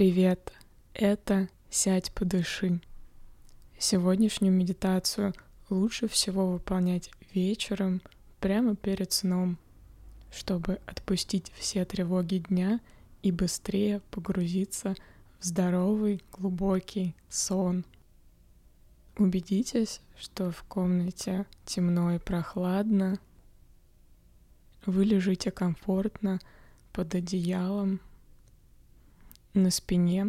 Привет! Это «Сядь, подыши». Сегодняшнюю медитацию лучше всего выполнять вечером, прямо перед сном, чтобы отпустить все тревоги дня и быстрее погрузиться в здоровый, глубокий сон. Убедитесь, что в комнате темно и прохладно. Вы лежите комфортно под одеялом, на спине.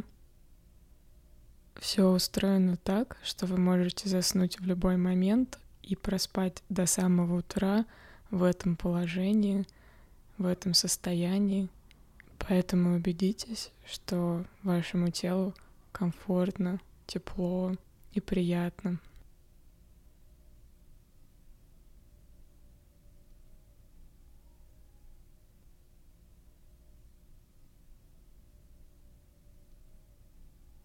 Все устроено так, что вы можете заснуть в любой момент и проспать до самого утра в этом положении, в этом состоянии. Поэтому убедитесь, что вашему телу комфортно, тепло и приятно.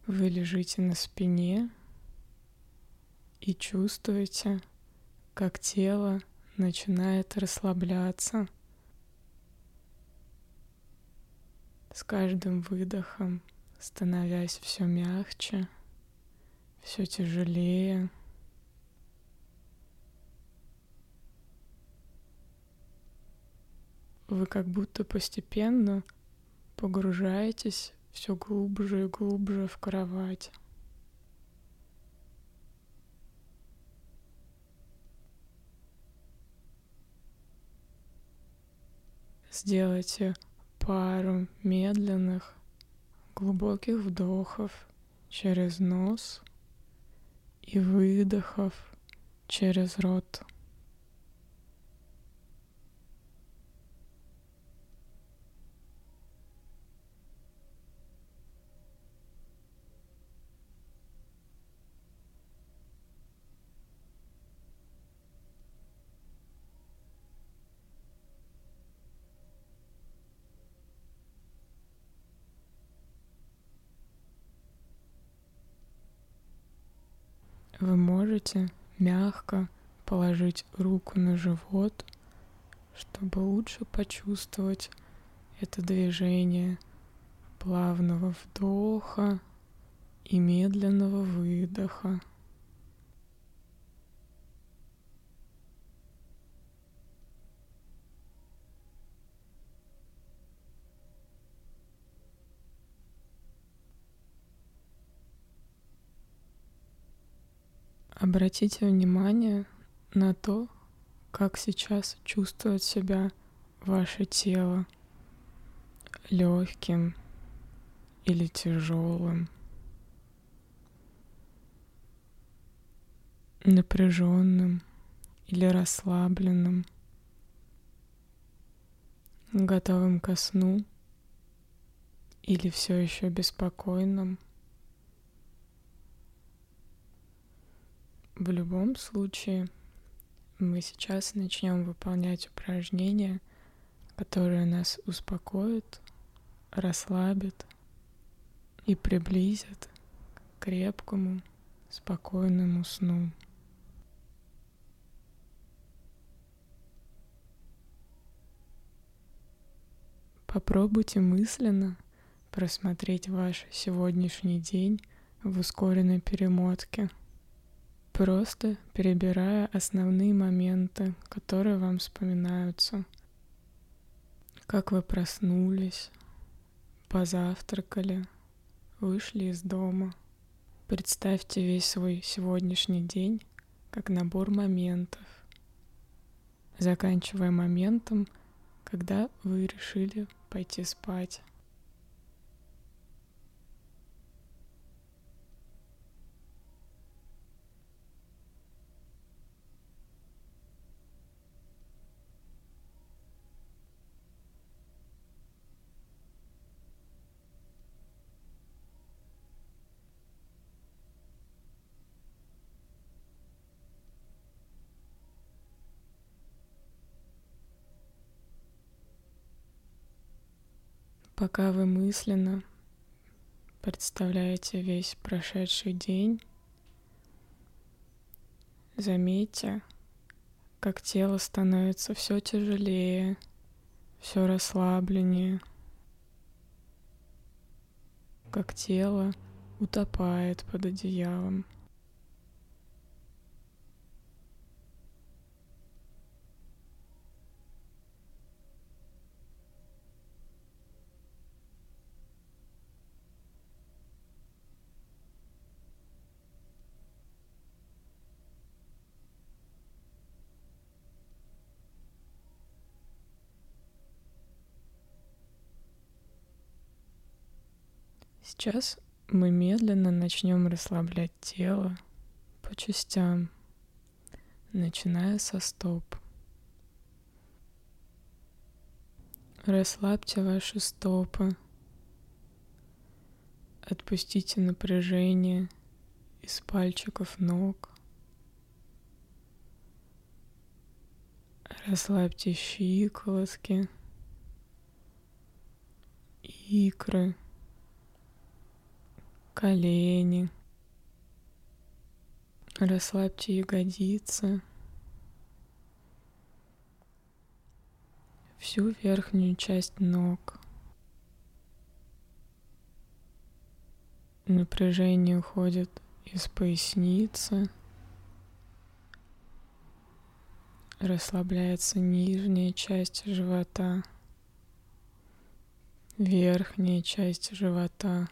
Вы лежите на спине и чувствуете, как тело начинает расслабляться. С каждым выдохом становясь все мягче, все тяжелее. Вы как будто постепенно погружаетесь все глубже и глубже в кровать. Сделайте пару медленных, глубоких вдохов через нос и выдохов через рот. Вы можете мягко положить руку на живот, чтобы лучше почувствовать это движение плавного вдоха и медленного выдоха. Обратите внимание на то, как сейчас чувствует себя ваше тело легким или тяжелым, напряженным или расслабленным, готовым ко сну или все еще беспокойным. В любом случае, мы сейчас начнем выполнять упражнения, которые нас успокоят, расслабят и приблизят к крепкому, спокойному сну. Попробуйте мысленно просмотреть ваш сегодняшний день в ускоренной перемотке – просто перебирая основные моменты, которые вам вспоминаются. Как вы проснулись, позавтракали, вышли из дома. Представьте весь свой сегодняшний день как набор моментов, заканчивая моментом, когда вы решили пойти спать. Пока вы мысленно представляете весь прошедший день, заметьте, как тело становится все тяжелее, все расслабленнее, как тело утопает под одеялом. Сейчас мы медленно начнем расслаблять тело по частям, начиная со стоп. Расслабьте ваши стопы. Отпустите напряжение из пальчиков ног. Расслабьте щиколотки, икры – колени. Расслабьте ягодицы. Всю верхнюю часть ног. Напряжение уходит из поясницы. Расслабляется нижняя часть живота, верхняя часть живота.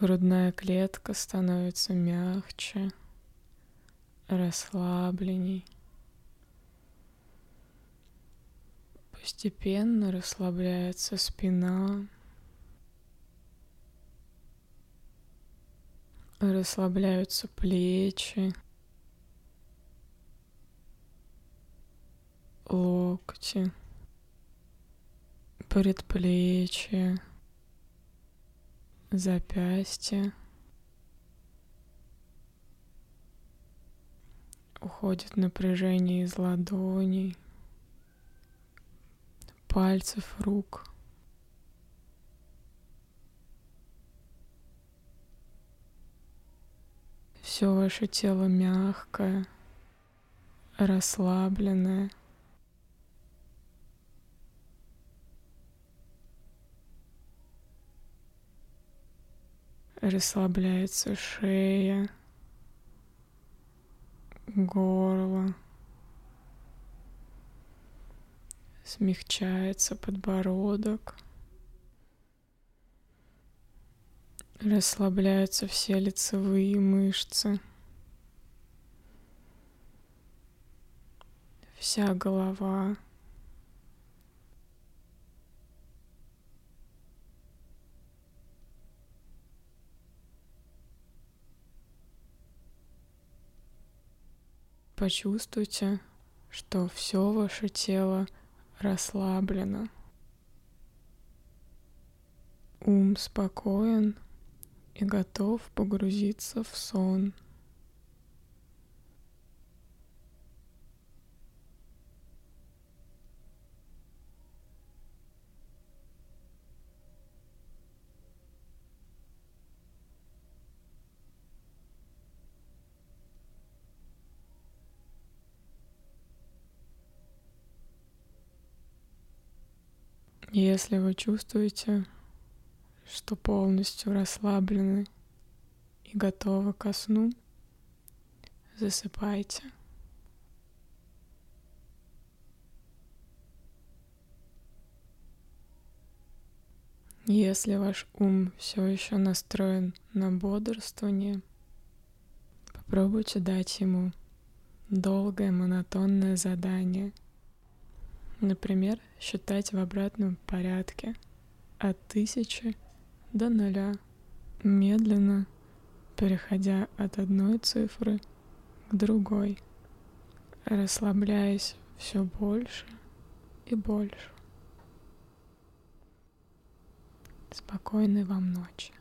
Грудная клетка становится мягче, расслабленней. Постепенно расслабляется спина, расслабляются плечи, локти, предплечья запястье. Уходит напряжение из ладоней, пальцев рук. Все ваше тело мягкое, расслабленное. Расслабляется шея, горло, смягчается подбородок, расслабляются все лицевые мышцы, вся голова. Почувствуйте, что все ваше тело расслаблено. Ум спокоен и готов погрузиться в сон. Если вы чувствуете, что полностью расслаблены и готовы ко сну, засыпайте. Если ваш ум все еще настроен на бодрствование, попробуйте дать ему долгое монотонное задание — Например, считать в обратном порядке от тысячи до нуля, медленно переходя от одной цифры к другой, расслабляясь все больше и больше. Спокойной вам ночи.